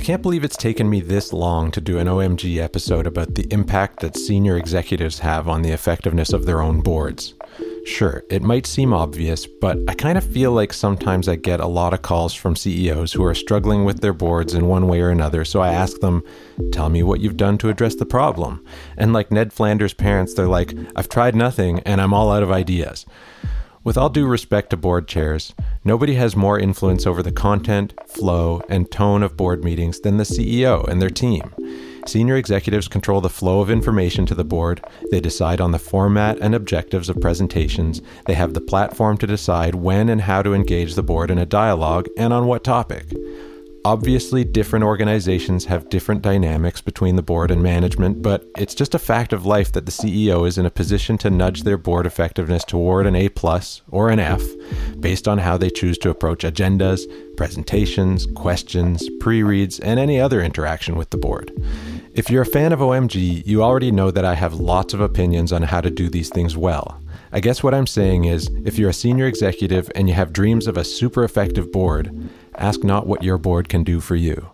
can't believe it's taken me this long to do an OMG episode about the impact that senior executives have on the effectiveness of their own boards. Sure, it might seem obvious, but I kind of feel like sometimes I get a lot of calls from CEOs who are struggling with their boards in one way or another, so I ask them, Tell me what you've done to address the problem. And like Ned Flanders' parents, they're like, I've tried nothing and I'm all out of ideas. With all due respect to board chairs, nobody has more influence over the content, flow, and tone of board meetings than the CEO and their team. Senior executives control the flow of information to the board. They decide on the format and objectives of presentations. They have the platform to decide when and how to engage the board in a dialogue and on what topic. Obviously, different organizations have different dynamics between the board and management, but it's just a fact of life that the CEO is in a position to nudge their board effectiveness toward an A plus or an F based on how they choose to approach agendas, presentations, questions, pre reads, and any other interaction with the board. If you're a fan of OMG, you already know that I have lots of opinions on how to do these things well. I guess what I'm saying is if you're a senior executive and you have dreams of a super effective board, ask not what your board can do for you.